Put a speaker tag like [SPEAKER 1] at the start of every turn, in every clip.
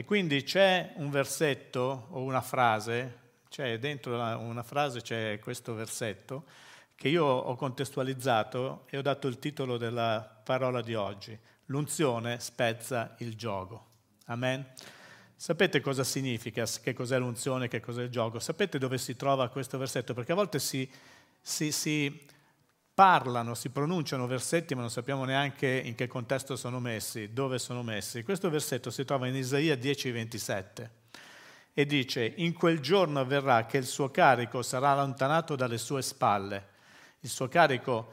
[SPEAKER 1] E quindi c'è un versetto o una frase, c'è dentro una frase c'è questo versetto che io ho contestualizzato e ho dato il titolo della parola di oggi. L'unzione spezza il gioco. Amen. Sapete cosa significa, che cos'è l'unzione, che cos'è il gioco? Sapete dove si trova questo versetto? Perché a volte si, si, si parlano, si pronunciano versetti, ma non sappiamo neanche in che contesto sono messi, dove sono messi. Questo versetto si trova in Isaia 10:27 e dice, in quel giorno avverrà che il suo carico sarà allontanato dalle sue spalle. Il suo carico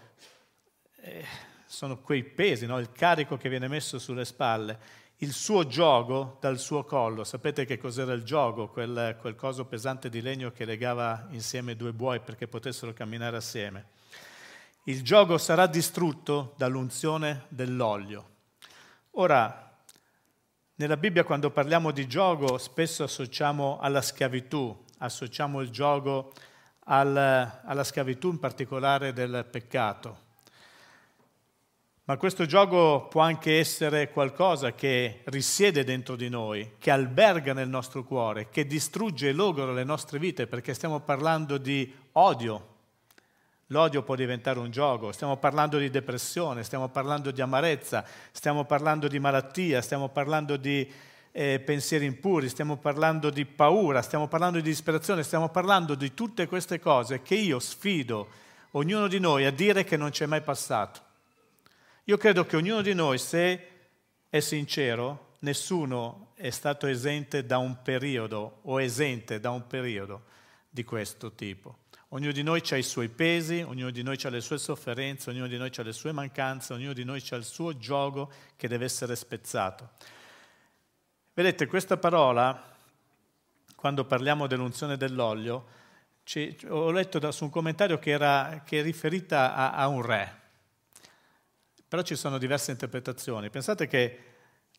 [SPEAKER 1] eh, sono quei pesi, no? il carico che viene messo sulle spalle, il suo gioco dal suo collo. Sapete che cos'era il gioco? Quel, quel coso pesante di legno che legava insieme due buoi perché potessero camminare assieme il gioco sarà distrutto dall'unzione dell'olio. Ora, nella Bibbia quando parliamo di gioco spesso associamo alla schiavitù, associamo il gioco al, alla schiavitù in particolare del peccato. Ma questo gioco può anche essere qualcosa che risiede dentro di noi, che alberga nel nostro cuore, che distrugge e logora le nostre vite, perché stiamo parlando di odio, L'odio può diventare un gioco, stiamo parlando di depressione, stiamo parlando di amarezza, stiamo parlando di malattia, stiamo parlando di eh, pensieri impuri, stiamo parlando di paura, stiamo parlando di disperazione, stiamo parlando di tutte queste cose che io sfido ognuno di noi a dire che non c'è mai passato. Io credo che ognuno di noi, se è sincero, nessuno è stato esente da un periodo o esente da un periodo di questo tipo. Ognuno di noi ha i suoi pesi, ognuno di noi ha le sue sofferenze, ognuno di noi ha le sue mancanze, ognuno di noi ha il suo gioco che deve essere spezzato. Vedete, questa parola, quando parliamo dell'unzione dell'olio, ho letto su un commentario che, era, che è riferita a, a un re, però ci sono diverse interpretazioni. Pensate che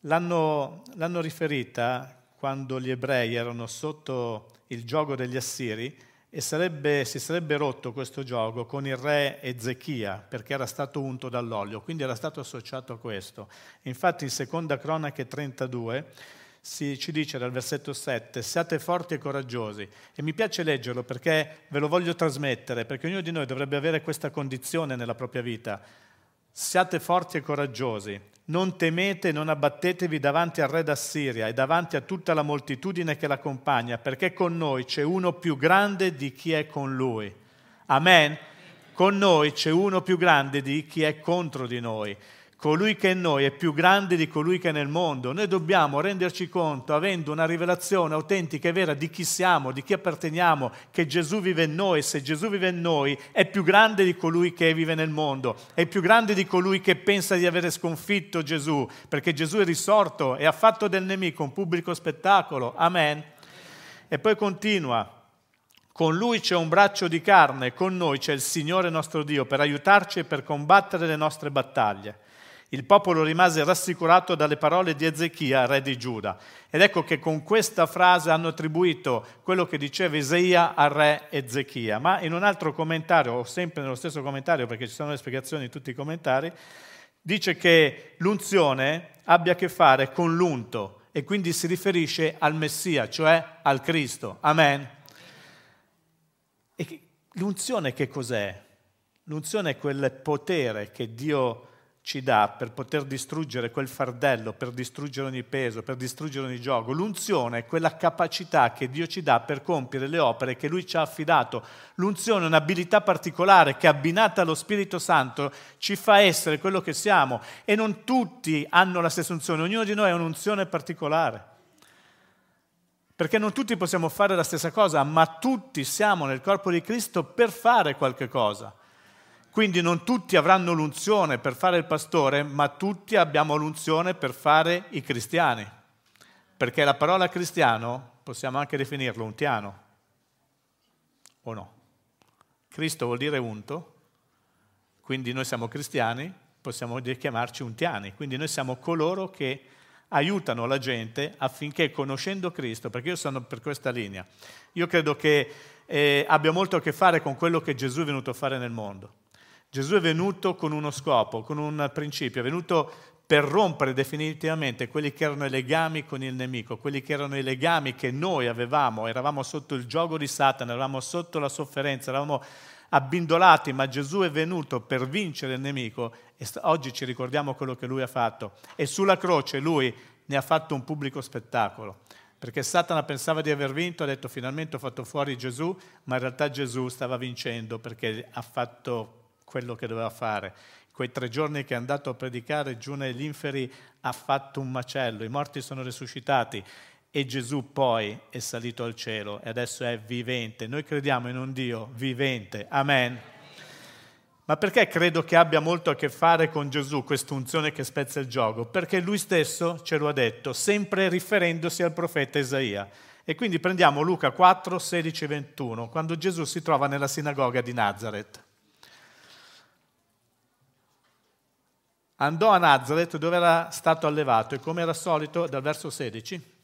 [SPEAKER 1] l'hanno, l'hanno riferita quando gli ebrei erano sotto il gioco degli assiri e sarebbe, si sarebbe rotto questo gioco con il re Ezechia perché era stato unto dall'olio, quindi era stato associato a questo. Infatti in seconda cronache 32 si, ci dice dal versetto 7, siate forti e coraggiosi. E mi piace leggerlo perché ve lo voglio trasmettere, perché ognuno di noi dovrebbe avere questa condizione nella propria vita. Siate forti e coraggiosi, non temete, non abbattetevi davanti al re d'Assiria e davanti a tutta la moltitudine che l'accompagna, perché con noi c'è uno più grande di chi è con lui. Amen. Con noi c'è uno più grande di chi è contro di noi colui che è in noi è più grande di colui che è nel mondo. Noi dobbiamo renderci conto, avendo una rivelazione autentica e vera di chi siamo, di chi apparteniamo, che Gesù vive in noi. Se Gesù vive in noi è più grande di colui che vive nel mondo, è più grande di colui che pensa di avere sconfitto Gesù, perché Gesù è risorto e ha fatto del nemico un pubblico spettacolo. Amen. E poi continua. Con lui c'è un braccio di carne, con noi c'è il Signore nostro Dio per aiutarci e per combattere le nostre battaglie. Il popolo rimase rassicurato dalle parole di Ezechia, re di Giuda. Ed ecco che con questa frase hanno attribuito quello che diceva Isaia al re Ezechia. Ma in un altro commentario, o sempre nello stesso commentario, perché ci sono le spiegazioni in tutti i commentari, dice che l'unzione abbia a che fare con l'unto e quindi si riferisce al Messia, cioè al Cristo. Amen. E l'unzione che cos'è? L'unzione è quel potere che Dio ha ci dà per poter distruggere quel fardello, per distruggere ogni peso, per distruggere ogni gioco. L'unzione è quella capacità che Dio ci dà per compiere le opere che Lui ci ha affidato. L'unzione è un'abilità particolare che abbinata allo Spirito Santo ci fa essere quello che siamo e non tutti hanno la stessa unzione, ognuno di noi ha un'unzione particolare. Perché non tutti possiamo fare la stessa cosa, ma tutti siamo nel corpo di Cristo per fare qualche cosa. Quindi non tutti avranno l'unzione per fare il pastore, ma tutti abbiamo l'unzione per fare i cristiani. Perché la parola cristiano possiamo anche definirlo untiano, o no? Cristo vuol dire unto, quindi noi siamo cristiani, possiamo chiamarci untiani, quindi noi siamo coloro che aiutano la gente affinché conoscendo Cristo, perché io sono per questa linea, io credo che eh, abbia molto a che fare con quello che Gesù è venuto a fare nel mondo. Gesù è venuto con uno scopo, con un principio, è venuto per rompere definitivamente quelli che erano i legami con il nemico, quelli che erano i legami che noi avevamo, eravamo sotto il gioco di Satana, eravamo sotto la sofferenza, eravamo abbindolati, ma Gesù è venuto per vincere il nemico e oggi ci ricordiamo quello che lui ha fatto. E sulla croce lui ne ha fatto un pubblico spettacolo, perché Satana pensava di aver vinto, ha detto finalmente ho fatto fuori Gesù, ma in realtà Gesù stava vincendo perché ha fatto quello che doveva fare quei tre giorni che è andato a predicare giù negli inferi ha fatto un macello, i morti sono risuscitati e Gesù poi è salito al cielo e adesso è vivente. Noi crediamo in un Dio vivente. Amen. Ma perché credo che abbia molto a che fare con Gesù questa unzione che spezza il gioco? Perché lui stesso ce lo ha detto, sempre riferendosi al profeta Isaia. E quindi prendiamo Luca 4, 16 e 21, quando Gesù si trova nella sinagoga di Nazareth. Andò a Nazareth dove era stato allevato e come era solito, dal verso 16,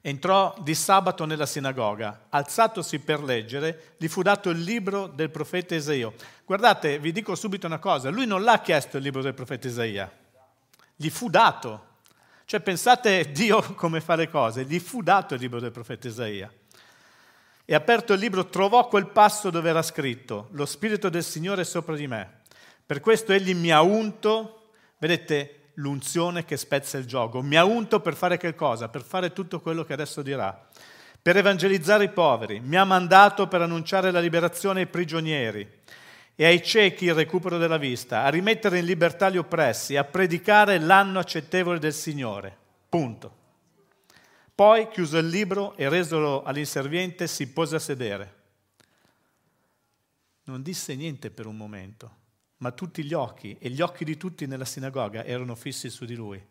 [SPEAKER 1] entrò di sabato nella sinagoga, alzatosi per leggere, gli fu dato il libro del profeta Isaio. Guardate, vi dico subito una cosa, lui non l'ha chiesto il libro del profeta Isaia, gli fu dato. Cioè pensate Dio come fa le cose, gli fu dato il libro del profeta Isaia. E aperto il libro trovò quel passo dove era scritto, lo Spirito del Signore è sopra di me per questo egli mi ha unto, vedete l'unzione che spezza il gioco, mi ha unto per fare che cosa? Per fare tutto quello che adesso dirà, per evangelizzare i poveri, mi ha mandato per annunciare la liberazione ai prigionieri e ai ciechi il recupero della vista, a rimettere in libertà gli oppressi, a predicare l'anno accettevole del Signore. Punto. Poi, chiuso il libro e resolo all'inserviente, si pose a sedere. Non disse niente per un momento ma tutti gli occhi e gli occhi di tutti nella sinagoga erano fissi su di lui.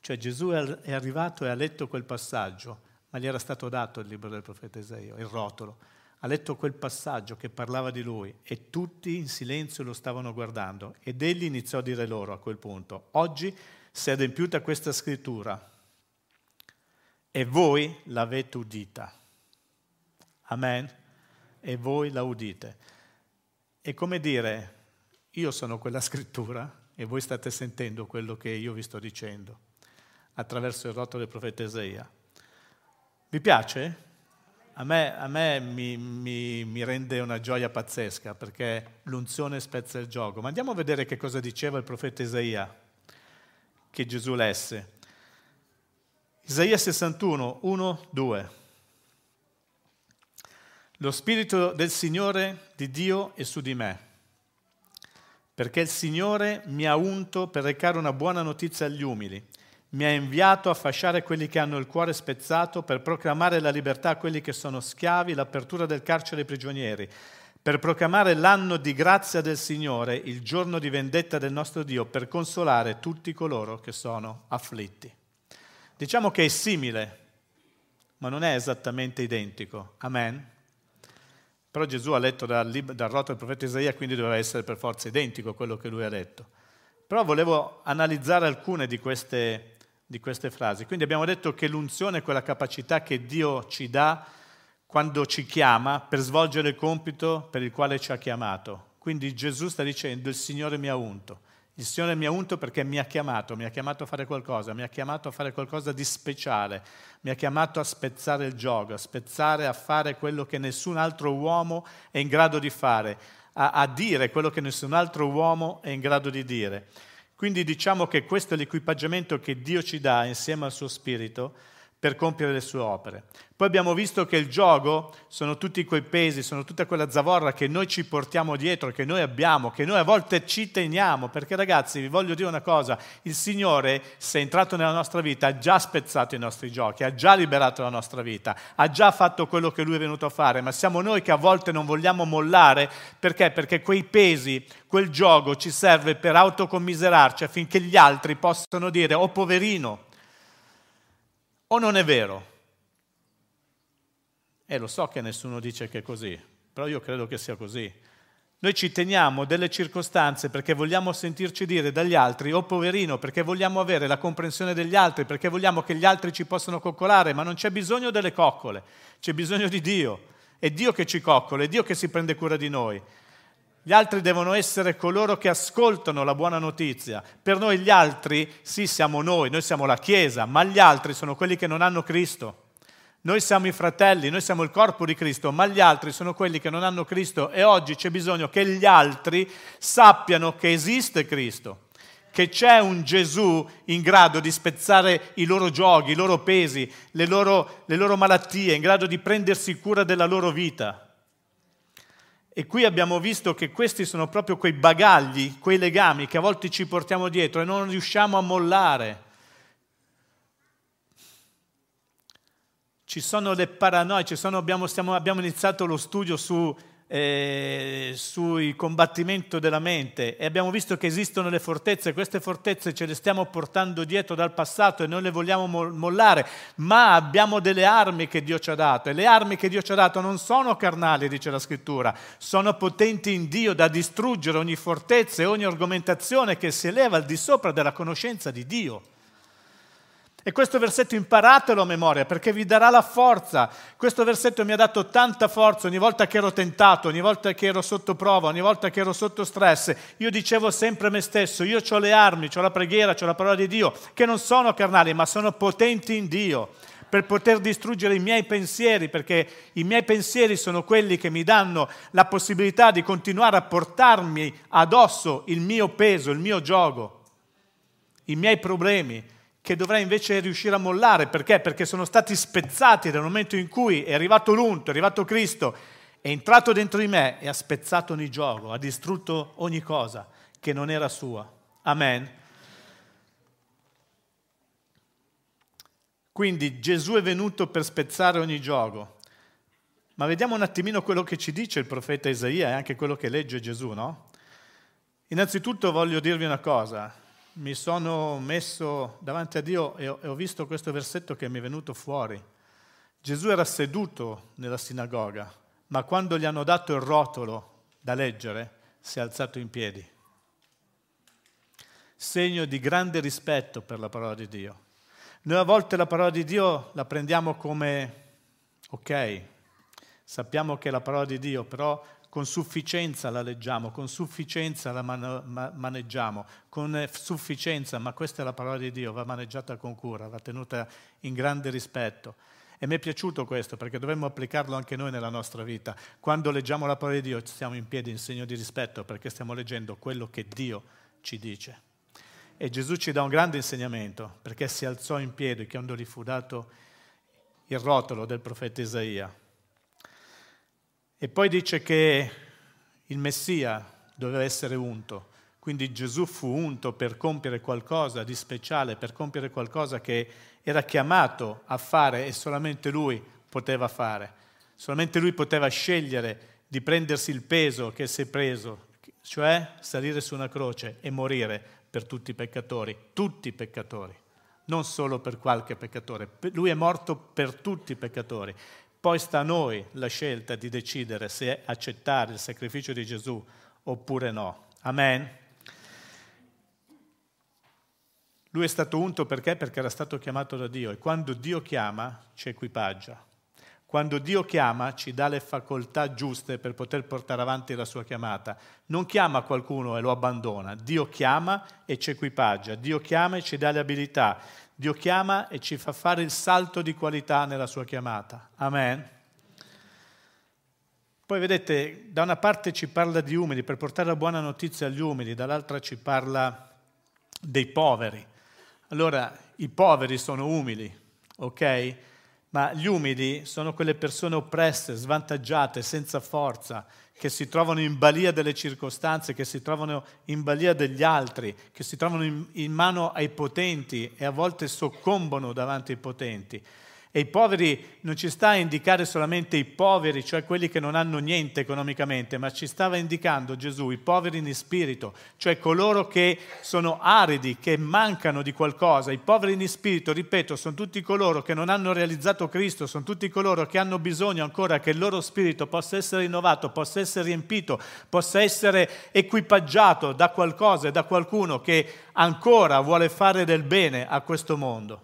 [SPEAKER 1] Cioè Gesù è arrivato e ha letto quel passaggio, ma gli era stato dato il libro del profeta Isaia, il rotolo. Ha letto quel passaggio che parlava di lui e tutti in silenzio lo stavano guardando ed egli iniziò a dire loro a quel punto, oggi si è adempiuta questa scrittura e voi l'avete udita. Amen? E voi la udite. È come dire, io sono quella scrittura e voi state sentendo quello che io vi sto dicendo attraverso il rotolo del profeta Isaia. Vi piace? A me, a me mi, mi, mi, rende una gioia pazzesca perché l'unzione spezza il gioco. Ma andiamo a vedere che cosa diceva il profeta Isaia che Gesù lesse. Isaia 61, 1, 2. Lo spirito del Signore di Dio è su di me perché il Signore mi ha unto per recare una buona notizia agli umili, mi ha inviato a fasciare quelli che hanno il cuore spezzato, per proclamare la libertà a quelli che sono schiavi, l'apertura del carcere ai prigionieri, per proclamare l'anno di grazia del Signore, il giorno di vendetta del nostro Dio, per consolare tutti coloro che sono afflitti. Diciamo che è simile, ma non è esattamente identico. Amen. Però Gesù ha letto dal, dal rotto del profeta Isaia, quindi doveva essere per forza identico a quello che lui ha letto. Però volevo analizzare alcune di queste, di queste frasi. Quindi abbiamo detto che l'unzione è quella capacità che Dio ci dà quando ci chiama per svolgere il compito per il quale ci ha chiamato. Quindi Gesù sta dicendo il Signore mi ha unto. Il Signore mi ha unto perché mi ha chiamato, mi ha chiamato a fare qualcosa, mi ha chiamato a fare qualcosa di speciale, mi ha chiamato a spezzare il gioco, a spezzare, a fare quello che nessun altro uomo è in grado di fare, a, a dire quello che nessun altro uomo è in grado di dire. Quindi diciamo che questo è l'equipaggiamento che Dio ci dà insieme al suo Spirito per compiere le sue opere. Poi abbiamo visto che il gioco sono tutti quei pesi, sono tutta quella zavorra che noi ci portiamo dietro, che noi abbiamo, che noi a volte ci teniamo, perché ragazzi vi voglio dire una cosa, il Signore se è entrato nella nostra vita ha già spezzato i nostri giochi, ha già liberato la nostra vita, ha già fatto quello che Lui è venuto a fare, ma siamo noi che a volte non vogliamo mollare, perché? Perché quei pesi, quel gioco ci serve per autocommiserarci affinché gli altri possano dire, oh poverino, o non è vero? E lo so che nessuno dice che è così, però io credo che sia così. Noi ci teniamo delle circostanze perché vogliamo sentirci dire dagli altri, oh poverino, perché vogliamo avere la comprensione degli altri, perché vogliamo che gli altri ci possano coccolare, ma non c'è bisogno delle coccole, c'è bisogno di Dio. È Dio che ci coccola, è Dio che si prende cura di noi. Gli altri devono essere coloro che ascoltano la buona notizia. Per noi gli altri, sì, siamo noi, noi siamo la Chiesa, ma gli altri sono quelli che non hanno Cristo. Noi siamo i fratelli, noi siamo il corpo di Cristo, ma gli altri sono quelli che non hanno Cristo e oggi c'è bisogno che gli altri sappiano che esiste Cristo, che c'è un Gesù in grado di spezzare i loro giochi, i loro pesi, le loro, le loro malattie, in grado di prendersi cura della loro vita. E qui abbiamo visto che questi sono proprio quei bagagli, quei legami che a volte ci portiamo dietro e non riusciamo a mollare. ci sono le paranoie, sono, abbiamo, stiamo, abbiamo, iniziato lo studio su, eh, sul combattimento della mente e abbiamo visto che esistono le fortezze, queste fortezze ce le stiamo portando dietro dal passato e non le vogliamo mollare, ma abbiamo delle armi che Dio ci ha dato e le armi che Dio ci ha dato non sono carnali, dice la scrittura, sono potenti in Dio da distruggere ogni fortezza e ogni argomentazione che si eleva al di sopra della conoscenza di Dio. E questo versetto imparatelo a memoria perché vi darà la forza. Questo versetto mi ha dato tanta forza ogni volta che ero tentato, ogni volta che ero sotto prova, ogni volta che ero sotto stress. Io dicevo sempre a me stesso, io ho le armi, ho la preghiera, ho la parola di Dio, che non sono carnali, ma sono potenti in Dio per poter distruggere i miei pensieri, perché i miei pensieri sono quelli che mi danno la possibilità di continuare a portarmi addosso il mio peso, il mio gioco, i miei problemi che dovrei invece riuscire a mollare. Perché? Perché sono stati spezzati nel momento in cui è arrivato l'unto, è arrivato Cristo, è entrato dentro di me e ha spezzato ogni gioco, ha distrutto ogni cosa che non era sua. Amen. Quindi Gesù è venuto per spezzare ogni gioco. Ma vediamo un attimino quello che ci dice il profeta Isaia e anche quello che legge Gesù, no? Innanzitutto voglio dirvi una cosa mi sono messo davanti a Dio e ho, visto questo versetto che mi è venuto fuori. Gesù era seduto nella sinagoga, ma quando gli hanno dato il rotolo da leggere, si è alzato in piedi. Segno di grande rispetto per la parola di Dio. Noi a volte la parola di Dio la prendiamo come ok, sappiamo che è la parola di Dio, però con sufficienza la leggiamo, con sufficienza la man- ma- maneggiamo, con sufficienza, ma questa è la parola di Dio, va maneggiata con cura, va tenuta in grande rispetto. E mi è piaciuto questo perché dovremmo applicarlo anche noi nella nostra vita. Quando leggiamo la parola di Dio stiamo in piedi in segno di rispetto perché stiamo leggendo quello che Dio ci dice. E Gesù ci dà un grande insegnamento perché si alzò in piedi quando gli fu dato il rotolo del profeta Isaia e poi dice che il Messia doveva essere unto, quindi Gesù fu unto per compiere qualcosa di speciale, per compiere qualcosa che era chiamato a fare e solamente lui poteva fare. Solamente lui poteva scegliere di prendersi il peso che si è preso, cioè salire su una croce e morire per tutti i peccatori, tutti i peccatori, non solo per qualche peccatore. Lui è morto per tutti i peccatori poi sta a noi la scelta di decidere se accettare il sacrificio di Gesù oppure no. Amen. Lui è stato unto perché? Perché era stato chiamato da Dio e quando Dio chiama ci equipaggia. Quando Dio chiama ci dà le facoltà giuste per poter portare avanti la sua chiamata. Non chiama qualcuno e lo abbandona, Dio chiama e ci equipaggia, Dio chiama e ci dà le abilità, Dio chiama e ci fa fare il salto di qualità nella sua chiamata. Amen. Poi vedete, da una parte ci parla di umili per portare la buona notizia agli umili, dall'altra ci parla dei poveri. Allora, i poveri sono umili, ok? Ma gli umili sono quelle persone oppresse, svantaggiate, senza forza, che si trovano in balia delle circostanze, che si trovano in balia degli altri, che si trovano in, in mano ai potenti e a volte soccombono davanti ai potenti. E i poveri non ci sta a indicare solamente i poveri, cioè quelli che non hanno niente economicamente, ma ci stava indicando Gesù i poveri in spirito, cioè coloro che sono aridi, che mancano di qualcosa. I poveri in spirito, ripeto, sono tutti coloro che non hanno realizzato Cristo, sono tutti coloro che hanno bisogno ancora che il loro spirito possa essere rinnovato, possa essere riempito, possa essere equipaggiato da qualcosa e da qualcuno che ancora vuole fare del bene a questo mondo.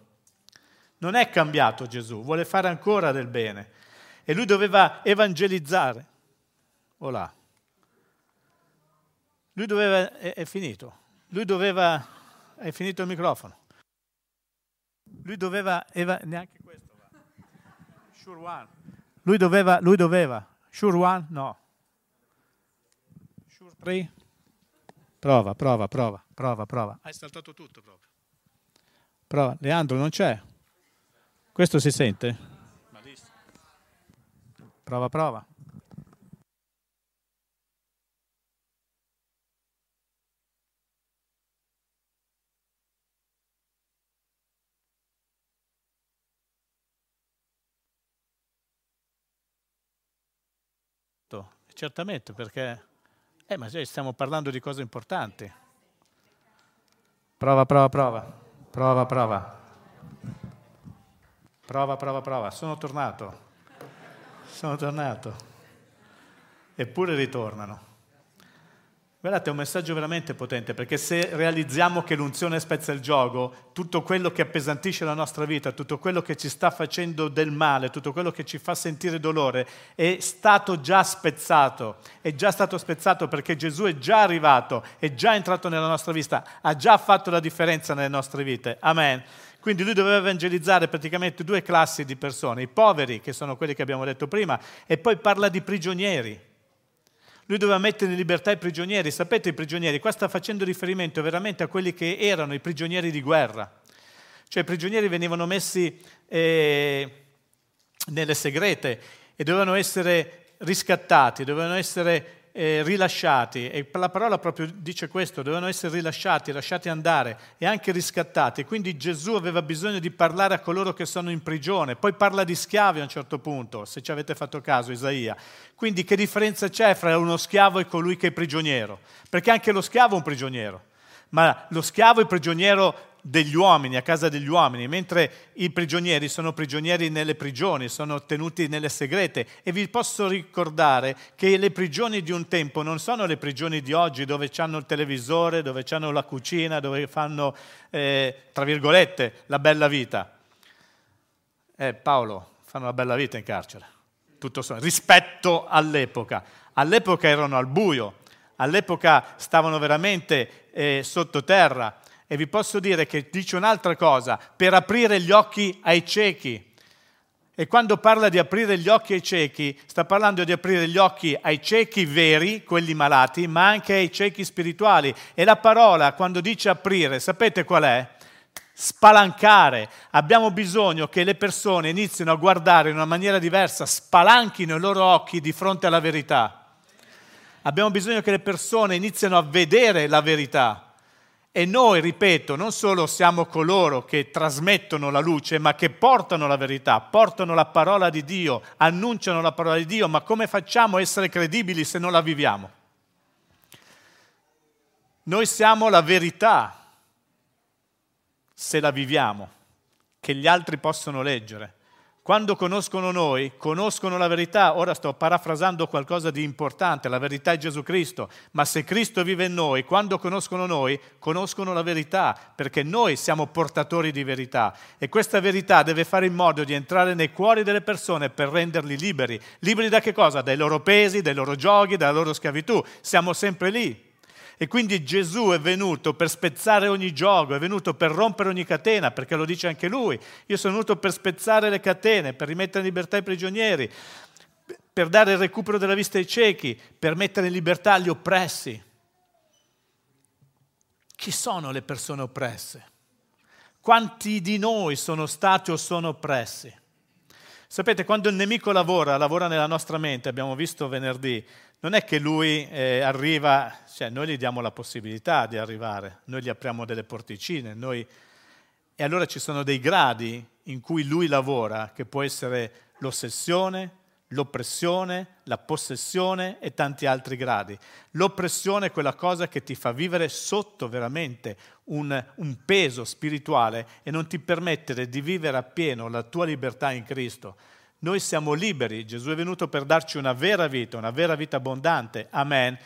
[SPEAKER 1] Non è cambiato Gesù, vuole fare ancora del bene. E lui doveva evangelizzare. Olà. Lui doveva, è, è finito, lui doveva, è finito il microfono. Lui doveva, eva, neanche questo va. Sure one. Lui doveva, lui doveva. Sure one? No. Sure three? Prova, prova, prova, prova, prova. Hai saltato tutto proprio. Prova. Leandro, non c'è? Questo si sente? Prova, prova. Certamente, perché eh, ma stiamo parlando di cose importanti. Prova, prova, prova. Prova, prova. Prova, prova, prova. Sono tornato. Sono tornato. Eppure ritornano. Guardate, è un messaggio veramente potente, perché se realizziamo che l'unzione spezza il gioco, tutto quello che appesantisce la nostra vita, tutto quello che ci sta facendo del male, tutto quello che ci fa sentire dolore, è stato già spezzato, è già stato spezzato perché Gesù è già arrivato, è già entrato nella nostra vita, ha già fatto la differenza nelle nostre vite. Amen. Quindi lui doveva evangelizzare praticamente due classi di persone, i poveri, che sono quelli che abbiamo detto prima, e poi parla di prigionieri lui doveva mettere in libertà i prigionieri. Sapete i prigionieri? Qua sta facendo riferimento veramente a quelli che erano i prigionieri di guerra. Cioè i prigionieri venivano messi eh, nelle segrete e dovevano essere riscattati, dovevano essere eh, rilasciati, e la parola proprio dice questo, dovevano essere rilasciati, lasciati andare e anche riscattati. Quindi Gesù aveva bisogno di parlare a coloro che sono in prigione. Poi parla di schiavi a un certo punto, se ci avete fatto caso, Isaia. Quindi che differenza c'è fra uno schiavo e colui che è prigioniero? Perché anche lo schiavo è un prigioniero, ma lo schiavo è prigioniero degli uomini, a casa degli uomini, mentre i prigionieri sono prigionieri nelle prigioni, sono tenuti nelle segrete. E vi posso ricordare che le prigioni di un tempo non sono le prigioni di oggi dove hanno il televisore, dove hanno la cucina, dove fanno, eh, tra virgolette, la bella vita. Eh, Paolo, fanno la bella vita in carcere, tutto so, rispetto all'epoca. All'epoca erano al buio, all'epoca stavano veramente eh, sottoterra e vi posso dire che dice un'altra cosa, per aprire gli occhi ai ciechi. E quando parla di aprire gli occhi ai ciechi, sta parlando di aprire gli occhi ai ciechi veri, quelli malati, ma anche ai ciechi spirituali. E la parola, quando dice aprire, sapete qual è? Spalancare. Abbiamo bisogno che le persone inizino a guardare in una maniera diversa, spalanchino i loro occhi di fronte alla verità. Abbiamo bisogno che le persone iniziano a vedere la verità. E noi, ripeto, non solo siamo coloro che trasmettono la luce, ma che portano la verità, portano la parola di Dio, annunciano la parola di Dio, ma come facciamo a essere credibili se non la viviamo? Noi siamo la verità se la viviamo, che gli altri possono leggere. Quando conoscono noi, conoscono la verità. Ora sto parafrasando qualcosa di importante, la verità è Gesù Cristo, ma se Cristo vive in noi, quando conoscono noi, conoscono la verità, perché noi siamo portatori di verità e questa verità deve fare in modo di entrare nei cuori delle persone per renderli liberi. Liberi da che cosa? Dai loro pesi, dai loro giochi, dalla loro schiavitù. Siamo sempre lì. E quindi Gesù è venuto per spezzare ogni gioco, è venuto per rompere ogni catena, perché lo dice anche lui. Io sono venuto per spezzare le catene, per rimettere in libertà i prigionieri, per dare il recupero della vista ai ciechi, per mettere in libertà gli oppressi. Chi sono le persone oppresse? Quanti di noi sono stati o sono oppressi? Sapete, quando il nemico lavora, lavora nella nostra mente, abbiamo visto venerdì, non è che lui eh, arriva, cioè noi gli diamo la possibilità di arrivare, noi gli apriamo delle porticine, noi... e allora ci sono dei gradi in cui lui lavora, che può essere l'ossessione, l'oppressione, la possessione e tanti altri gradi. L'oppressione è quella cosa che ti fa vivere sotto veramente un, un, peso spirituale e non ti permettere di vivere appieno la tua libertà in Cristo. Noi siamo liberi, Gesù è venuto per darci una vera vita, una vera vita abbondante. Amen.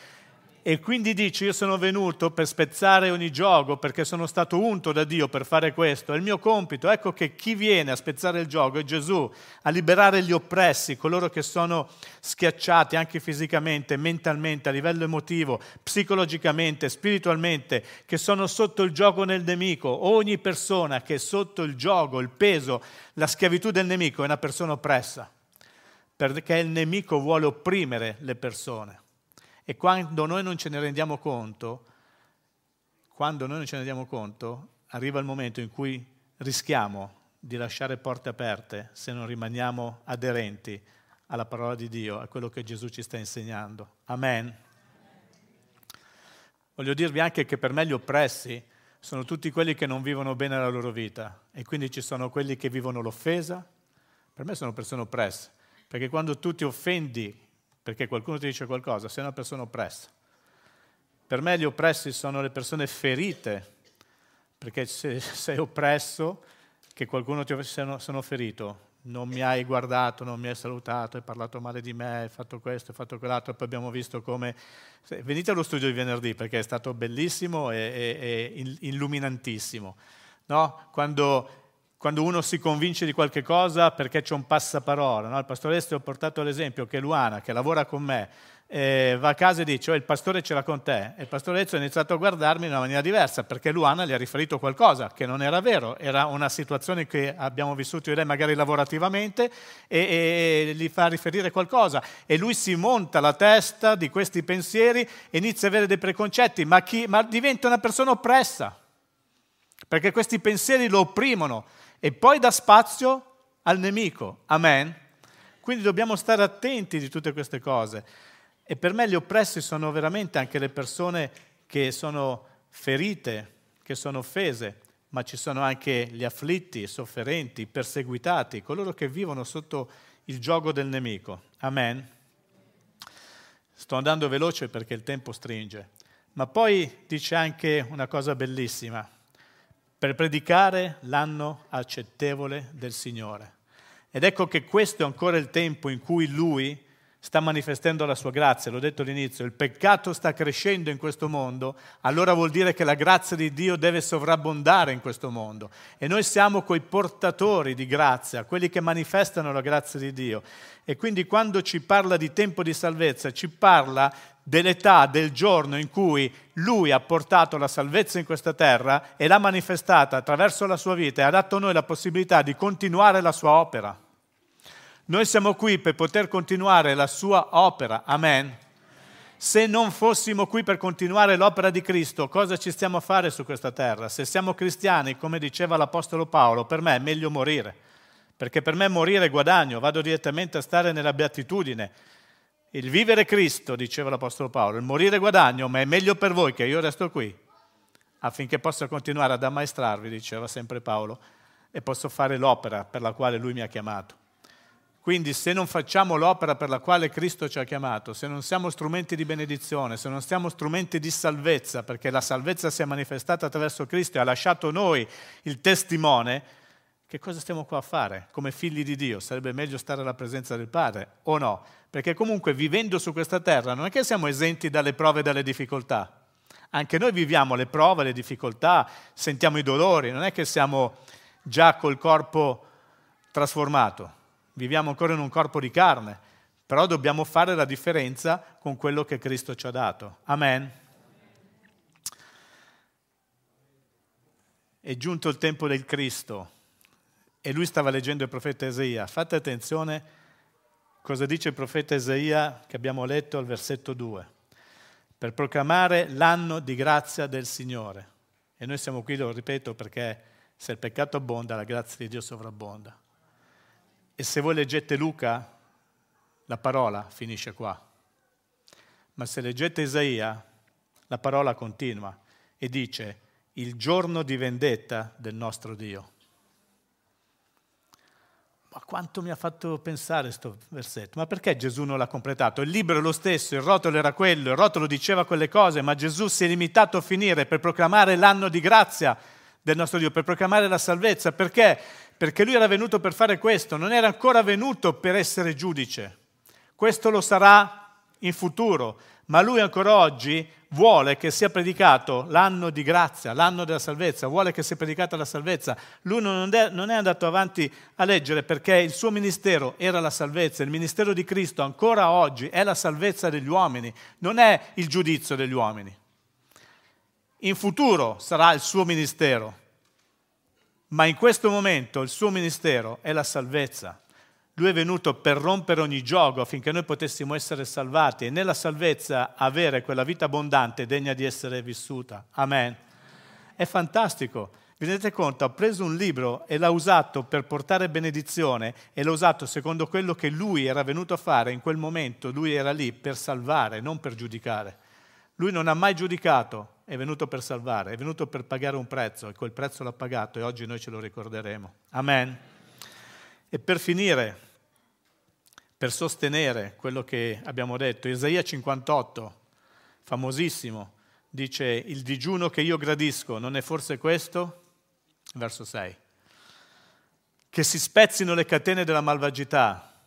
[SPEAKER 1] E quindi dice io sono venuto per spezzare ogni gioco perché sono stato unto da Dio per fare questo, è il mio compito. Ecco che chi viene a spezzare il gioco è Gesù, a liberare gli oppressi, coloro che sono schiacciati anche fisicamente, mentalmente, a livello emotivo, psicologicamente, spiritualmente, che sono sotto il gioco del nemico. Ogni persona che è sotto il gioco, il peso, la schiavitù del nemico è una persona oppressa, perché il nemico vuole opprimere le persone. E quando noi non ce ne rendiamo conto, quando noi non ce ne rendiamo conto, arriva il momento in cui rischiamo di lasciare porte aperte se non rimaniamo aderenti alla parola di Dio, a quello che Gesù ci sta insegnando. Amen. Voglio dirvi anche che per me gli oppressi sono tutti quelli che non vivono bene la loro vita e quindi ci sono quelli che vivono l'offesa. Per me sono persone oppresse, perché quando tu ti offendi perché qualcuno ti dice qualcosa, sei una persona oppressa. Per me gli oppressi sono le persone ferite, perché se sei oppresso, che qualcuno ti sono, sono ferito, non mi hai guardato, non mi hai salutato, hai parlato male di me, hai fatto questo, hai fatto quell'altro, poi abbiamo visto come... Venite allo studio di venerdì perché è stato bellissimo e, e, e illuminantissimo. No? Quando quando uno si convince di qualche cosa perché c'è un passaparola. No? Il pastore Este ho portato l'esempio che Luana, che lavora con me, eh, va a casa e dice, oh, il pastore ce l'ha con te. E il pastore Ezio ha iniziato a guardarmi in una maniera diversa perché Luana gli ha riferito qualcosa che non era vero, era una situazione che abbiamo vissuto io lei magari lavorativamente e, e, gli fa riferire qualcosa. E lui si monta la testa di questi pensieri e inizia a avere dei preconcetti, ma, chi, ma diventa una persona oppressa perché questi pensieri lo opprimono e poi dà spazio al nemico. Amen. Quindi dobbiamo stare attenti di tutte queste cose. E per me gli oppressi sono veramente anche le persone che sono ferite, che sono offese, ma ci sono anche gli afflitti, i sofferenti, i perseguitati, coloro che vivono sotto il gioco del nemico. Amen. Sto andando veloce perché il tempo stringe. Ma poi dice anche una cosa bellissima per predicare l'anno accettevole del Signore. Ed ecco che questo è ancora il tempo in cui Lui sta manifestando la sua grazia, l'ho detto all'inizio, il peccato sta crescendo in questo mondo, allora vuol dire che la grazia di Dio deve sovrabbondare in questo mondo. E noi siamo quei portatori di grazia, quelli che manifestano la grazia di Dio. E quindi quando ci parla di tempo di salvezza, ci parla dell'età, del giorno in cui lui ha portato la salvezza in questa terra e l'ha manifestata attraverso la sua vita e ha dato a noi la possibilità di continuare la sua opera. Noi siamo qui per poter continuare la sua opera. Amen. Se non fossimo qui per continuare l'opera di Cristo, cosa ci stiamo a fare su questa terra? Se siamo cristiani, come diceva l'Apostolo Paolo, per me è meglio morire, perché per me morire è guadagno, vado direttamente a stare nella beatitudine. Il vivere Cristo, diceva l'Apostolo Paolo, il morire guadagno, ma è meglio per voi che io resto qui, affinché possa continuare ad ammaestrarvi, diceva sempre Paolo, e posso fare l'opera per la quale lui mi ha chiamato. Quindi se non facciamo l'opera per la quale Cristo ci ha chiamato, se non siamo strumenti di benedizione, se non siamo strumenti di salvezza, perché la salvezza si è manifestata attraverso Cristo e ha lasciato noi il testimone, che cosa stiamo qua a fare come figli di Dio? Sarebbe meglio stare alla presenza del Padre o no? Perché comunque vivendo su questa terra non è che siamo esenti dalle prove e dalle difficoltà. Anche noi viviamo le prove, le difficoltà, sentiamo i dolori, non è che siamo già col corpo trasformato viviamo ancora in un corpo di carne, però dobbiamo fare la differenza con quello che Cristo ci ha dato. Amen. È giunto il tempo del Cristo e lui stava leggendo il profeta Esaia. Fate attenzione cosa dice il profeta Esaia che abbiamo letto al versetto 2. Per proclamare l'anno di grazia del Signore. E noi siamo qui, lo ripeto, perché se il peccato abbonda, la grazia di Dio sovrabbonda. E se voi leggete Luca, la parola finisce qua. Ma se leggete Isaia, la parola continua e dice il giorno di vendetta del nostro Dio. Ma quanto mi ha fatto pensare questo versetto? Ma perché Gesù non l'ha completato? Il libro è lo stesso, il rotolo era quello, il rotolo diceva quelle cose, ma Gesù si è limitato a finire per proclamare l'anno di grazia del nostro Dio, per proclamare la salvezza. Perché? perché lui era venuto per fare questo, non era ancora venuto per essere giudice. Questo lo sarà in futuro, ma lui ancora oggi vuole che sia predicato l'anno di grazia, l'anno della salvezza, vuole che sia predicata la salvezza. Lui non è, andato avanti a leggere perché il suo ministero era la salvezza, il ministero di Cristo ancora oggi è la salvezza degli uomini, non è il giudizio degli uomini. In futuro sarà il suo ministero, ma in questo momento il suo ministero è la salvezza. Lui è venuto per rompere ogni gioco affinché noi potessimo essere salvati e nella salvezza avere quella vita abbondante degna di essere vissuta. Amen. È fantastico. Vi rendete conto? Ha preso un libro e l'ha usato per portare benedizione e l'ha usato secondo quello che lui era venuto a fare in quel momento. Lui era lì per salvare, non per giudicare. Lui non ha mai giudicato, è venuto per salvare, è venuto per pagare un prezzo e quel prezzo l'ha pagato e oggi noi ce lo ricorderemo. Amen. E per finire, per sostenere quello che abbiamo detto. Isaia 58, famosissimo, dice il digiuno che io gradisco, non è forse questo? Verso 6. Che si spezzino le catene della malvagità,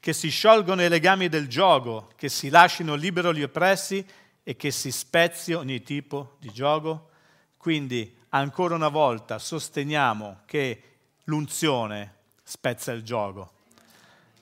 [SPEAKER 1] che si sciolgono i legami del gioco, che si lasciano libero gli oppressi e che si spezzi ogni tipo di gioco. Quindi ancora una volta sosteniamo che l'unzione spezza il gioco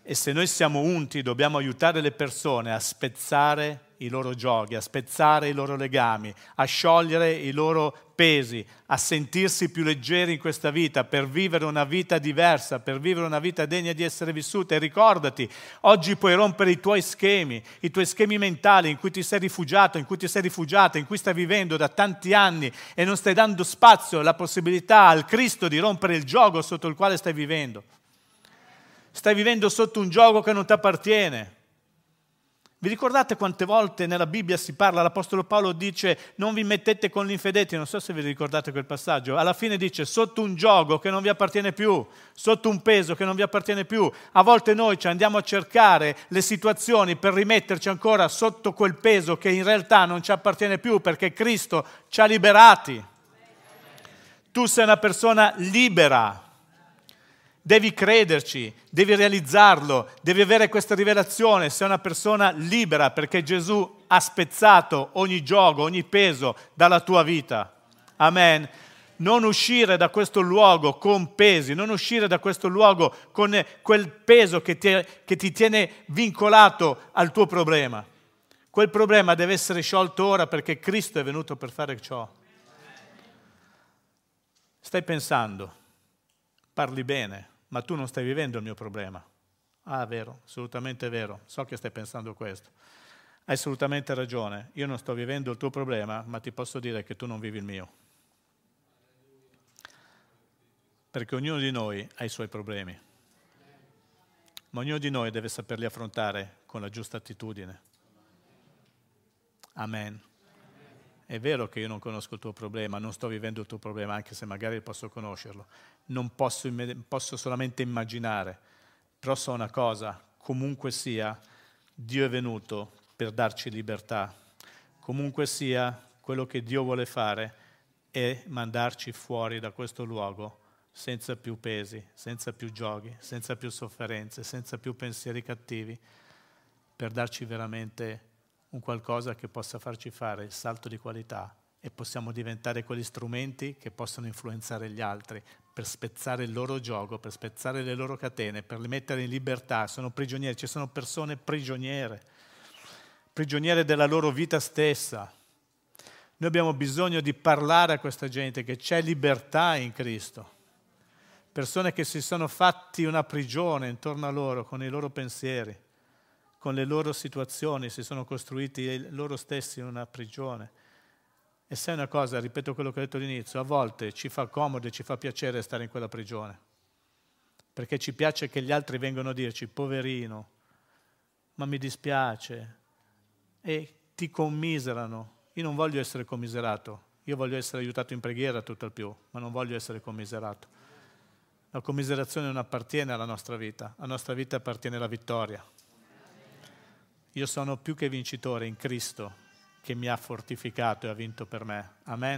[SPEAKER 1] e se noi siamo unti dobbiamo aiutare le persone a spezzare i loro giochi, a spezzare i loro legami, a sciogliere i loro pesi, a sentirsi più leggeri in questa vita, per vivere una vita diversa, per vivere una vita degna di essere vissuta. E ricordati, oggi puoi rompere i tuoi schemi, i tuoi schemi mentali in cui ti sei rifugiato, in cui ti sei rifugiata, in cui stai vivendo da tanti anni e non stai dando spazio alla possibilità al Cristo di rompere il gioco sotto il quale stai vivendo stai vivendo sotto un gioco che non ti appartiene. Vi ricordate quante volte nella Bibbia si parla, l'Apostolo Paolo dice non vi mettete con gli infedeti, non so se vi ricordate quel passaggio, alla fine dice sotto un gioco che non vi appartiene più, sotto un peso che non vi appartiene più. A volte noi ci andiamo a cercare le situazioni per rimetterci ancora sotto quel peso che in realtà non ci appartiene più perché Cristo ci ha liberati. Tu sei una persona libera, Devi crederci, devi realizzarlo, devi avere questa rivelazione, sei una persona libera perché Gesù ha spezzato ogni gioco, ogni peso dalla tua vita. Amen. Non uscire da questo luogo con pesi, non uscire da questo luogo con quel peso che ti, che ti tiene vincolato al tuo problema. Quel problema deve essere sciolto ora perché Cristo è venuto per fare ciò. Stai pensando, parli bene, ma tu non stai vivendo il mio problema. Ah, vero, assolutamente vero, so che stai pensando questo. Hai assolutamente ragione, io non sto vivendo il tuo problema, ma ti posso dire che tu non vivi il mio. Perché ognuno di noi ha i suoi problemi, ma ognuno di noi deve saperli affrontare con la giusta attitudine. Amen. È vero che io non conosco il tuo problema, non sto vivendo il tuo problema, anche se magari posso conoscerlo. Non posso, posso solamente immaginare. Però so una cosa, comunque sia, Dio è venuto per darci libertà. Comunque sia, quello che Dio vuole fare è mandarci fuori da questo luogo senza più pesi, senza più giochi, senza più sofferenze, senza più pensieri cattivi, per darci veramente un qualcosa che possa farci fare il salto di qualità e possiamo diventare quegli strumenti che possono influenzare gli altri per spezzare il loro gioco, per spezzare le loro catene, per li mettere in libertà. Sono prigionieri, ci sono persone prigioniere, prigioniere della loro vita stessa. Noi abbiamo bisogno di parlare a questa gente che c'è libertà in Cristo. Persone che si sono fatti una prigione intorno a loro con i loro pensieri con le loro situazioni, si sono costruiti loro stessi una prigione. E sai una cosa, ripeto quello che ho detto all'inizio, a volte ci fa comodo e ci fa piacere stare in quella prigione, perché ci piace che gli altri vengano a dirci, poverino, ma mi dispiace, e ti commiserano. Io non voglio essere commiserato, io voglio essere aiutato in preghiera tutto il più, ma non voglio essere commiserato. La commiserazione non appartiene alla nostra vita, alla nostra vita appartiene la vittoria. Io sono più che vincitore in Cristo che mi ha fortificato e ha vinto per me. Amen.